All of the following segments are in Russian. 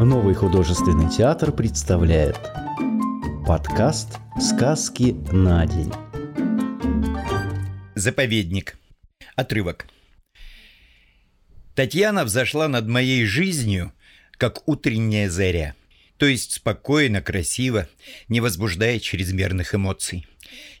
Новый художественный театр представляет подкаст «Сказки на день». Заповедник. Отрывок. Татьяна взошла над моей жизнью, как утренняя заря. То есть спокойно, красиво, не возбуждая чрезмерных эмоций.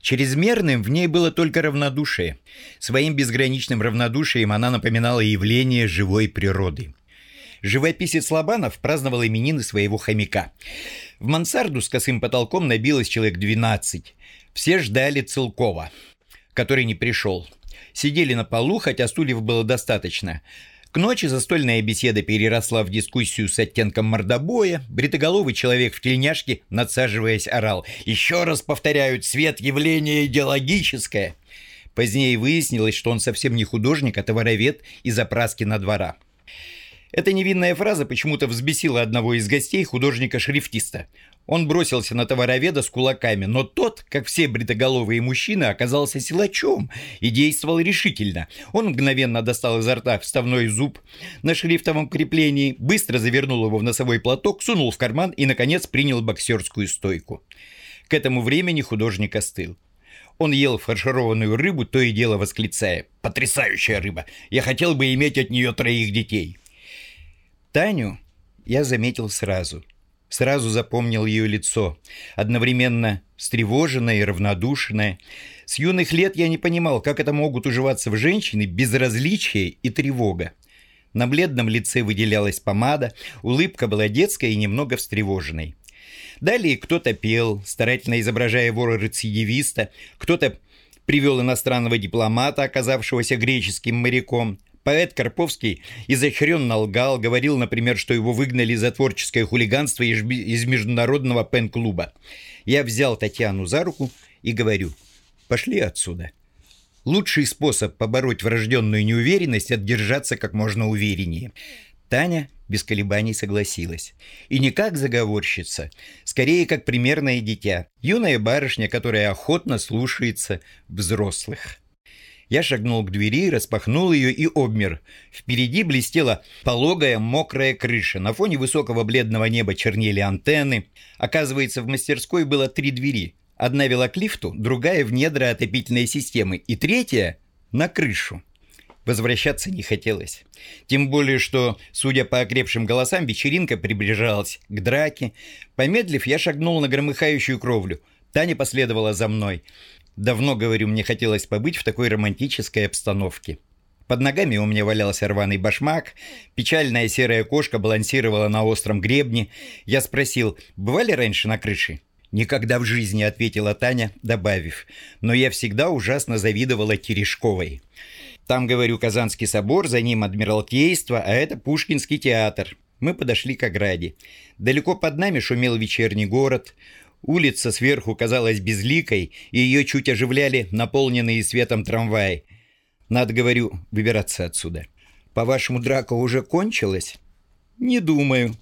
Чрезмерным в ней было только равнодушие. Своим безграничным равнодушием она напоминала явление живой природы. Живописец Лобанов праздновал именины своего хомяка. В мансарду с косым потолком набилось человек 12. Все ждали Целкова, который не пришел. Сидели на полу, хотя стульев было достаточно. К ночи застольная беседа переросла в дискуссию с оттенком мордобоя. Бритоголовый человек в тельняшке, надсаживаясь, орал. «Еще раз повторяют, цвет явление идеологическое!» Позднее выяснилось, что он совсем не художник, а товаровед из опраски на двора. Эта невинная фраза почему-то взбесила одного из гостей, художника-шрифтиста. Он бросился на товароведа с кулаками, но тот, как все бритоголовые мужчины, оказался силачом и действовал решительно. Он мгновенно достал изо рта вставной зуб на шрифтовом креплении, быстро завернул его в носовой платок, сунул в карман и, наконец, принял боксерскую стойку. К этому времени художник остыл. Он ел фаршированную рыбу, то и дело восклицая «Потрясающая рыба! Я хотел бы иметь от нее троих детей!» Таню я заметил сразу. Сразу запомнил ее лицо, одновременно встревоженное и равнодушное. С юных лет я не понимал, как это могут уживаться в женщины безразличие и тревога. На бледном лице выделялась помада, улыбка была детской и немного встревоженной. Далее кто-то пел, старательно изображая вора-рецидивиста, кто-то привел иностранного дипломата, оказавшегося греческим моряком, Поэт Карповский изощренно лгал, говорил, например, что его выгнали за творческое хулиганство из международного пен-клуба. Я взял Татьяну за руку и говорю, пошли отсюда. Лучший способ побороть врожденную неуверенность – отдержаться как можно увереннее. Таня без колебаний согласилась. И не как заговорщица, скорее как примерное дитя, юная барышня, которая охотно слушается взрослых. Я шагнул к двери, распахнул ее и обмер. Впереди блестела пологая мокрая крыша. На фоне высокого бледного неба чернели антенны. Оказывается, в мастерской было три двери. Одна вела к лифту, другая в недра отопительной системы и третья на крышу. Возвращаться не хотелось. Тем более, что, судя по окрепшим голосам, вечеринка приближалась к драке. Помедлив, я шагнул на громыхающую кровлю. Таня последовала за мной. Давно, говорю, мне хотелось побыть в такой романтической обстановке. Под ногами у меня валялся рваный башмак, печальная серая кошка балансировала на остром гребне. Я спросил, бывали раньше на крыше? «Никогда в жизни», — ответила Таня, добавив. «Но я всегда ужасно завидовала Терешковой. Там, говорю, Казанский собор, за ним Адмиралтейство, а это Пушкинский театр. Мы подошли к ограде. Далеко под нами шумел вечерний город. Улица сверху казалась безликой, и ее чуть оживляли наполненные светом трамваи. Надо, говорю, выбираться отсюда. По-вашему, драка уже кончилась? Не думаю.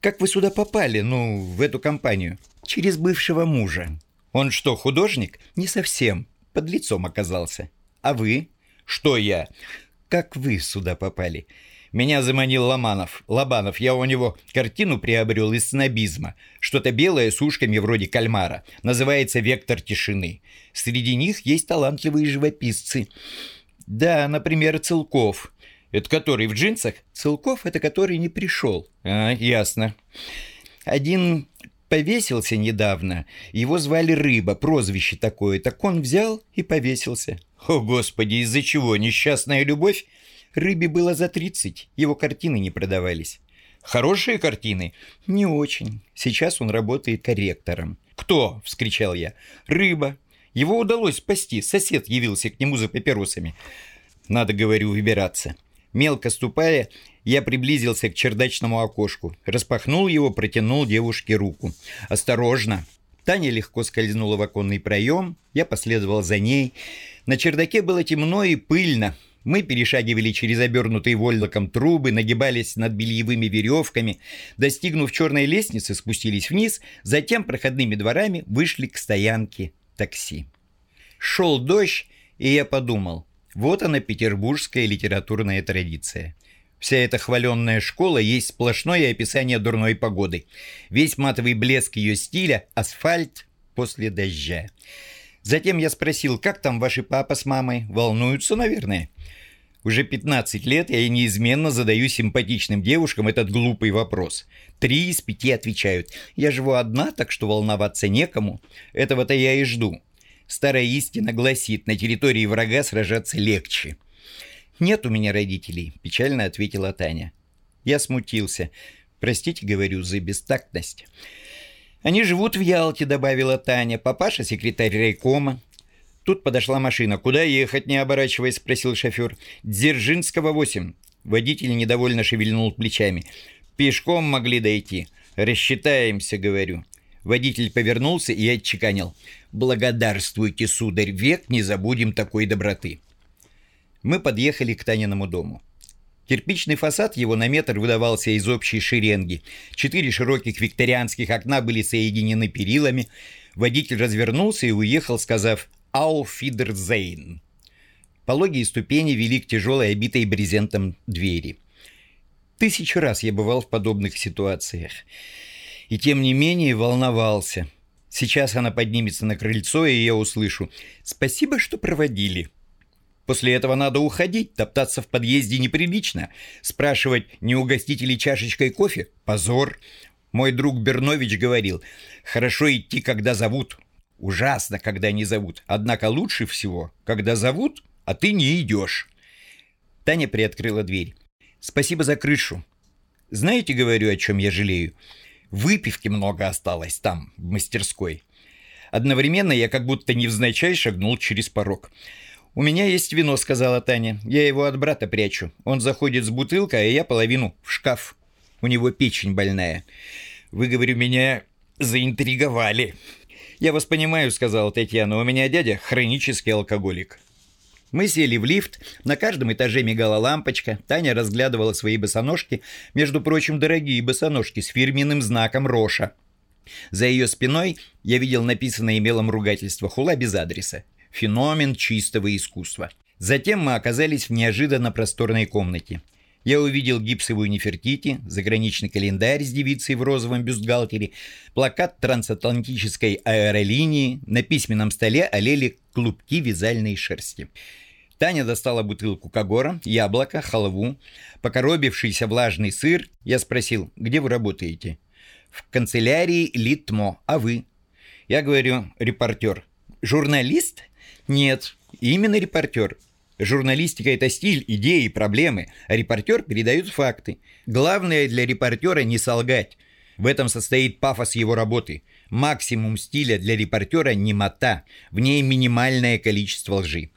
Как вы сюда попали, ну, в эту компанию? Через бывшего мужа. Он что, художник? Не совсем. Под лицом оказался. А вы? Что я? Как вы сюда попали? Меня заманил Ломанов. Лобанов. Я у него картину приобрел из снобизма. Что-то белое с ушками вроде кальмара. Называется «Вектор тишины». Среди них есть талантливые живописцы. Да, например, Целков. Это который в джинсах? Целков – это который не пришел. А, ясно. Один повесился недавно. Его звали Рыба, прозвище такое. Так он взял и повесился. О, Господи, из-за чего? Несчастная любовь? Рыбе было за 30, его картины не продавались. Хорошие картины? Не очень. Сейчас он работает корректором. Кто? – вскричал я. Рыба. Его удалось спасти. Сосед явился к нему за папиросами. Надо, говорю, выбираться. Мелко ступая, я приблизился к чердачному окошку, распахнул его, протянул девушке руку. «Осторожно!» Таня легко скользнула в оконный проем, я последовал за ней. На чердаке было темно и пыльно. Мы перешагивали через обернутые войлоком трубы, нагибались над бельевыми веревками. Достигнув черной лестницы, спустились вниз, затем проходными дворами вышли к стоянке такси. Шел дождь, и я подумал, вот она петербургская литературная традиция. Вся эта хваленная школа есть сплошное описание дурной погоды. Весь матовый блеск ее стиля – асфальт после дождя. Затем я спросил, как там ваши папа с мамой? Волнуются, наверное? Уже 15 лет я неизменно задаю симпатичным девушкам этот глупый вопрос. Три из пяти отвечают. Я живу одна, так что волноваться некому. Этого-то я и жду. Старая истина гласит, на территории врага сражаться легче. «Нет у меня родителей», – печально ответила Таня. Я смутился. «Простите, говорю, за бестактность». «Они живут в Ялте», – добавила Таня. «Папаша – секретарь райкома. Тут подошла машина. «Куда ехать?» – не оборачиваясь, спросил шофер. «Дзержинского, 8». Водитель недовольно шевельнул плечами. «Пешком могли дойти. Рассчитаемся, говорю». Водитель повернулся и отчеканил. «Благодарствуйте, сударь, век не забудем такой доброты». Мы подъехали к Таниному дому. Кирпичный фасад его на метр выдавался из общей шеренги. Четыре широких викторианских окна были соединены перилами. Водитель развернулся и уехал, сказав Ауфидерзейн. Пологие ступени вели к тяжелой, обитой брезентом двери. Тысячу раз я бывал в подобных ситуациях. И тем не менее волновался. Сейчас она поднимется на крыльцо, и я услышу «Спасибо, что проводили». После этого надо уходить, топтаться в подъезде неприлично. Спрашивать, не угостите ли чашечкой кофе? Позор. Мой друг Бернович говорил, хорошо идти, когда зовут, Ужасно, когда не зовут. Однако лучше всего, когда зовут, а ты не идешь. Таня приоткрыла дверь. Спасибо за крышу. Знаете, говорю, о чем я жалею? Выпивки много осталось там, в мастерской. Одновременно я как будто невзначай шагнул через порог. «У меня есть вино», — сказала Таня. «Я его от брата прячу. Он заходит с бутылкой, а я половину в шкаф. У него печень больная. Вы, говорю, меня заинтриговали». «Я вас понимаю», — сказала Татьяна, — «у меня дядя хронический алкоголик». Мы сели в лифт, на каждом этаже мигала лампочка, Таня разглядывала свои босоножки, между прочим, дорогие босоножки с фирменным знаком Роша. За ее спиной я видел написанное мелом ругательство «Хула без адреса». Феномен чистого искусства. Затем мы оказались в неожиданно просторной комнате. Я увидел гипсовую Нефертити, заграничный календарь с девицей в розовом бюстгальтере, плакат трансатлантической аэролинии, на письменном столе олели клубки вязальной шерсти. Таня достала бутылку Кагора, яблоко, халву, покоробившийся влажный сыр. Я спросил, где вы работаете? В канцелярии Литмо, а вы? Я говорю, репортер. Журналист? Нет, именно репортер. Журналистика – это стиль, идеи, проблемы, а репортер передает факты. Главное для репортера не солгать. В этом состоит пафос его работы. Максимум стиля для репортера – немота, в ней минимальное количество лжи.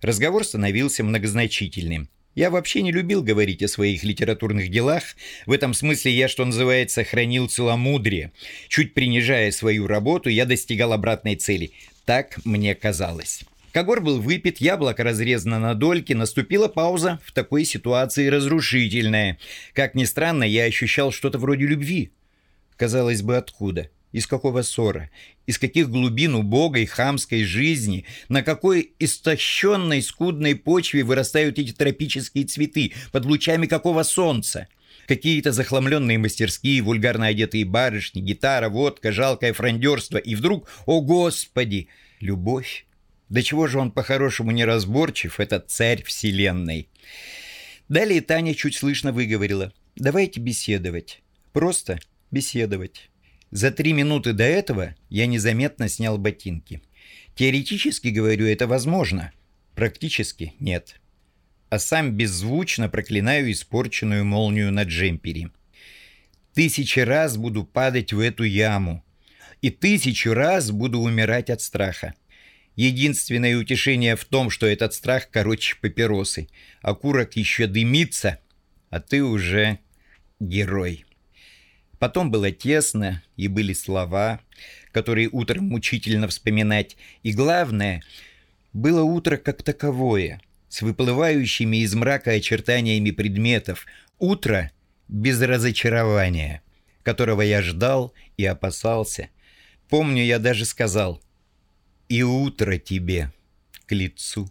Разговор становился многозначительным. Я вообще не любил говорить о своих литературных делах. В этом смысле я, что называется, хранил целомудрие. Чуть принижая свою работу, я достигал обратной цели. Так мне казалось. Когор был выпит, яблоко разрезано на дольки, наступила пауза, в такой ситуации разрушительная. Как ни странно, я ощущал что-то вроде любви. Казалось бы, откуда? Из какого ссора? Из каких глубин убогой хамской жизни? На какой истощенной скудной почве вырастают эти тропические цветы? Под лучами какого солнца? Какие-то захламленные мастерские, вульгарно одетые барышни, гитара, водка, жалкое фрондерство. И вдруг, о господи, любовь. До чего же он по-хорошему неразборчив, этот царь вселенной? Далее Таня чуть слышно выговорила. «Давайте беседовать. Просто беседовать». За три минуты до этого я незаметно снял ботинки. Теоретически, говорю, это возможно. Практически нет. А сам беззвучно проклинаю испорченную молнию на джемпере. Тысячи раз буду падать в эту яму. И тысячу раз буду умирать от страха. Единственное утешение в том, что этот страх короче папиросы. Окурок еще дымится, а ты уже герой. Потом было тесно, и были слова, которые утром мучительно вспоминать. И главное, было утро как таковое, с выплывающими из мрака очертаниями предметов. Утро без разочарования, которого я ждал и опасался. Помню, я даже сказал, и утро тебе к лицу.